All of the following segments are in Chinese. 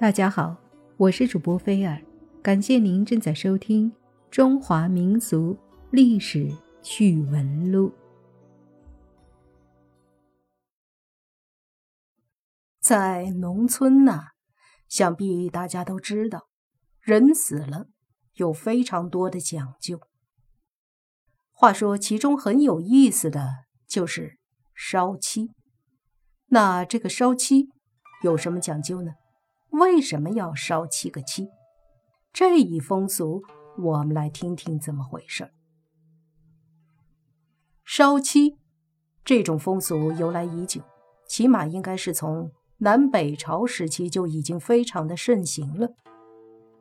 大家好，我是主播菲尔，感谢您正在收听《中华民俗历史趣闻录》。在农村呢，想必大家都知道，人死了有非常多的讲究。话说，其中很有意思的就是烧漆。那这个烧漆有什么讲究呢？为什么要烧七个七？这一风俗，我们来听听怎么回事。烧漆这种风俗由来已久，起码应该是从南北朝时期就已经非常的盛行了。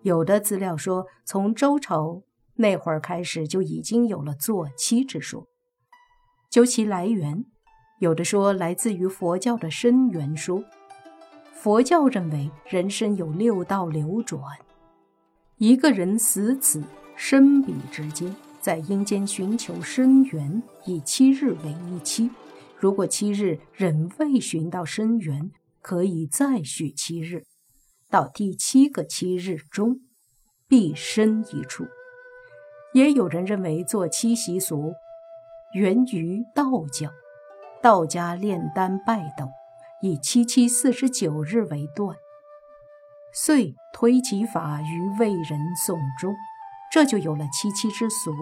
有的资料说，从周朝那会儿开始就已经有了做漆之说。究其来源，有的说来自于佛教的生源说。佛教认为人生有六道流转，一个人死此生彼之间，在阴间寻求生源，以七日为一期。如果七日仍未寻到生源，可以再续七日，到第七个七日中，必生一处。也有人认为做七习俗源于道教，道家炼丹拜斗。以七七四十九日为断，遂推其法于为人送终，这就有了七七之俗。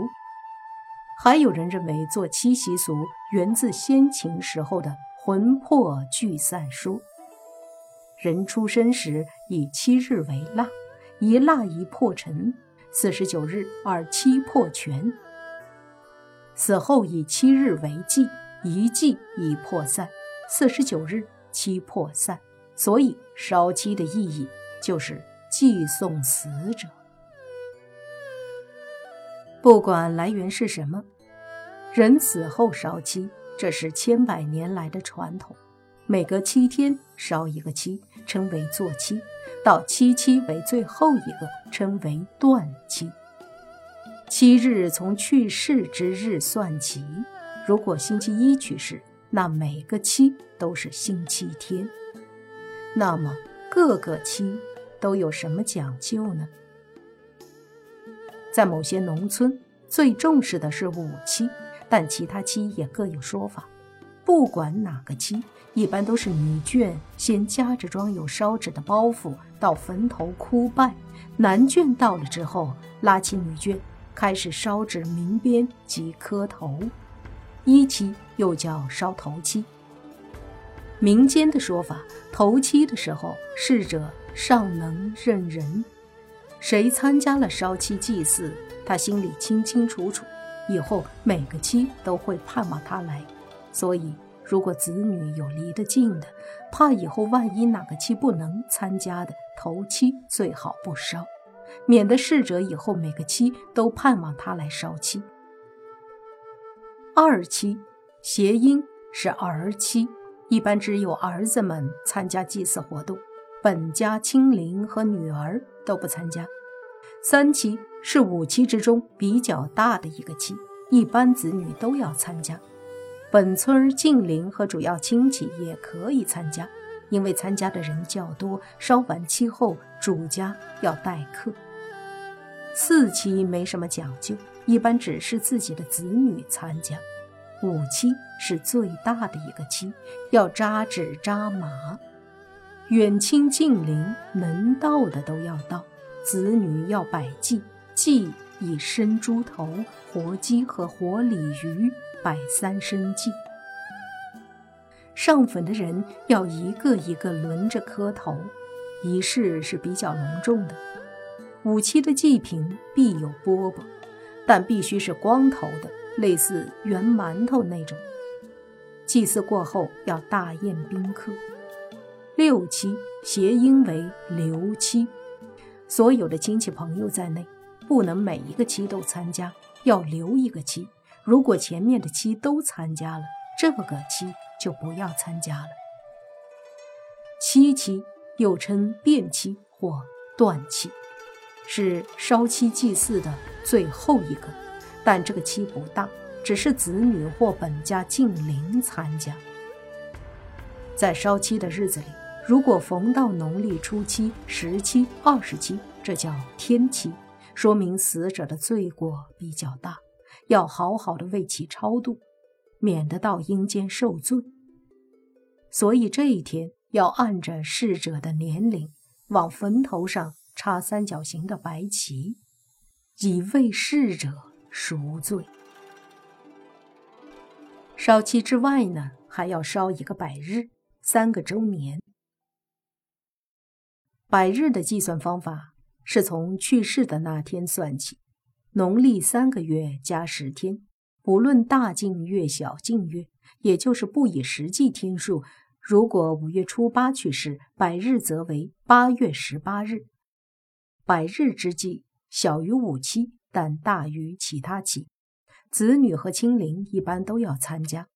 还有人认为做七习俗源自先秦时候的魂魄聚散说。人出生时以七日为腊，一腊一破尘，四十九日而七破全；死后以七日为祭，一祭一破散，四十九日。七破散，所以烧漆的意义就是祭送死者。不管来源是什么，人死后烧漆，这是千百年来的传统。每隔七天烧一个漆，称为做漆；到七七为最后一个，称为断漆。七日从去世之日算起，如果星期一去世。那每个七都是星期天，那么各个七都有什么讲究呢？在某些农村，最重视的是五七，但其他七也各有说法。不管哪个七，一般都是女眷先夹着装有烧纸的包袱到坟头哭拜，男眷到了之后，拉起女眷开始烧纸鸣鞭及磕头。一期又叫烧头七。民间的说法，头七的时候，逝者尚能认人，谁参加了烧七祭祀，他心里清清楚楚，以后每个期都会盼望他来。所以，如果子女有离得近的，怕以后万一哪个期不能参加的，头七最好不烧，免得逝者以后每个期都盼望他来烧七。二期，谐音是儿妻，一般只有儿子们参加祭祀活动，本家亲邻和女儿都不参加。三期是五期之中比较大的一个期，一般子女都要参加，本村近邻和主要亲戚也可以参加，因为参加的人较多。烧完期后，主家要待客。四期没什么讲究。一般只是自己的子女参加，五七是最大的一个七，要扎纸扎马，远亲近邻能到的都要到，子女要摆祭，祭以生猪头、活鸡和活鲤鱼摆三生祭。上坟的人要一个一个轮着磕头，仪式是比较隆重的。五七的祭品必有饽饽。但必须是光头的，类似圆馒头那种。祭祀过后要大宴宾客。六七谐音为留七，所有的亲戚朋友在内，不能每一个七都参加，要留一个七。如果前面的七都参加了，这个七就不要参加了。七七又称变期或断期。是烧漆祭祀的最后一个，但这个期不大，只是子女或本家近邻参加。在烧漆的日子里，如果逢到农历初七、十七、二十七，这叫天七，说明死者的罪过比较大，要好好的为其超度，免得到阴间受罪。所以这一天要按着逝者的年龄，往坟头上插三角形的白旗，以为逝者赎罪。烧期之外呢，还要烧一个百日，三个周年。百日的计算方法是从去世的那天算起，农历三个月加十天，不论大净月、小净月，也就是不以实际天数。如果五月初八去世，百日则为八月十八日。百日之计小于五期，但大于其他期。子女和亲邻一般都要参加。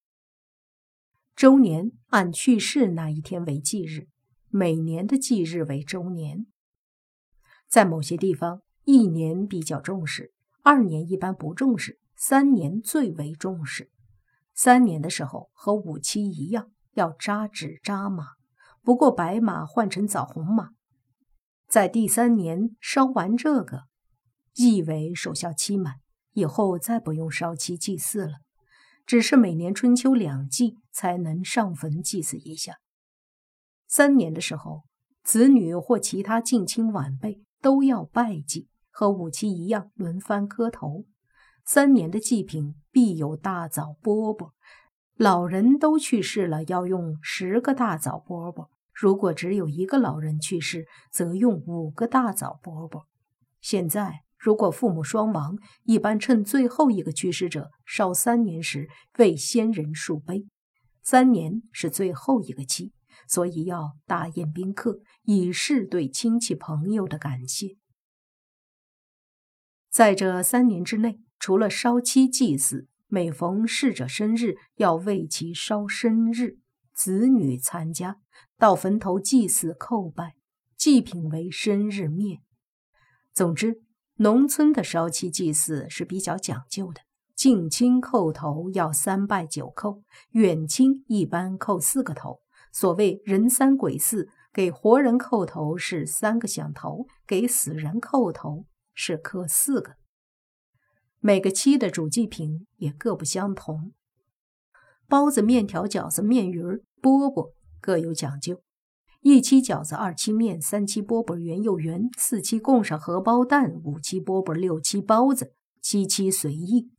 周年按去世那一天为忌日。每年的忌日为周年，在某些地方，一年比较重视，二年一般不重视，三年最为重视。三年的时候和五七一样，要扎纸扎马，不过白马换成枣红马。在第三年烧完这个，意为守孝期满，以后再不用烧漆祭祀了，只是每年春秋两季才能上坟祭祀一下。三年的时候，子女或其他近亲晚辈都要拜祭，和五七一样轮番磕头。三年的祭品必有大枣饽饽，老人都去世了，要用十个大枣饽饽；如果只有一个老人去世，则用五个大枣饽饽。现在，如果父母双亡，一般趁最后一个去世者烧三年时，为先人树碑。三年是最后一个期。所以要大宴宾客，以示对亲戚朋友的感谢。在这三年之内，除了烧期祭祀，每逢逝者生日，要为其烧生日，子女参加，到坟头祭祀叩拜，祭品为生日面。总之，农村的烧漆祭祀是比较讲究的，近亲叩头要三拜九叩，远亲一般叩四个头。所谓人三鬼四，给活人叩头是三个响头，给死人叩头是磕四个。每个期的主祭品也各不相同，包子、面条、饺子、面鱼儿、饽饽各有讲究。一期饺子，二期面，三期饽饽圆又圆，四期供上荷包蛋，五期饽饽，六期包子，七期随意。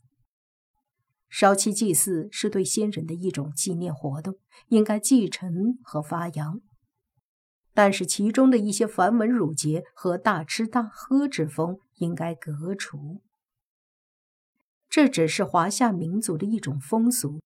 烧期祭祀是对先人的一种纪念活动，应该继承和发扬。但是其中的一些繁文缛节和大吃大喝之风应该革除。这只是华夏民族的一种风俗，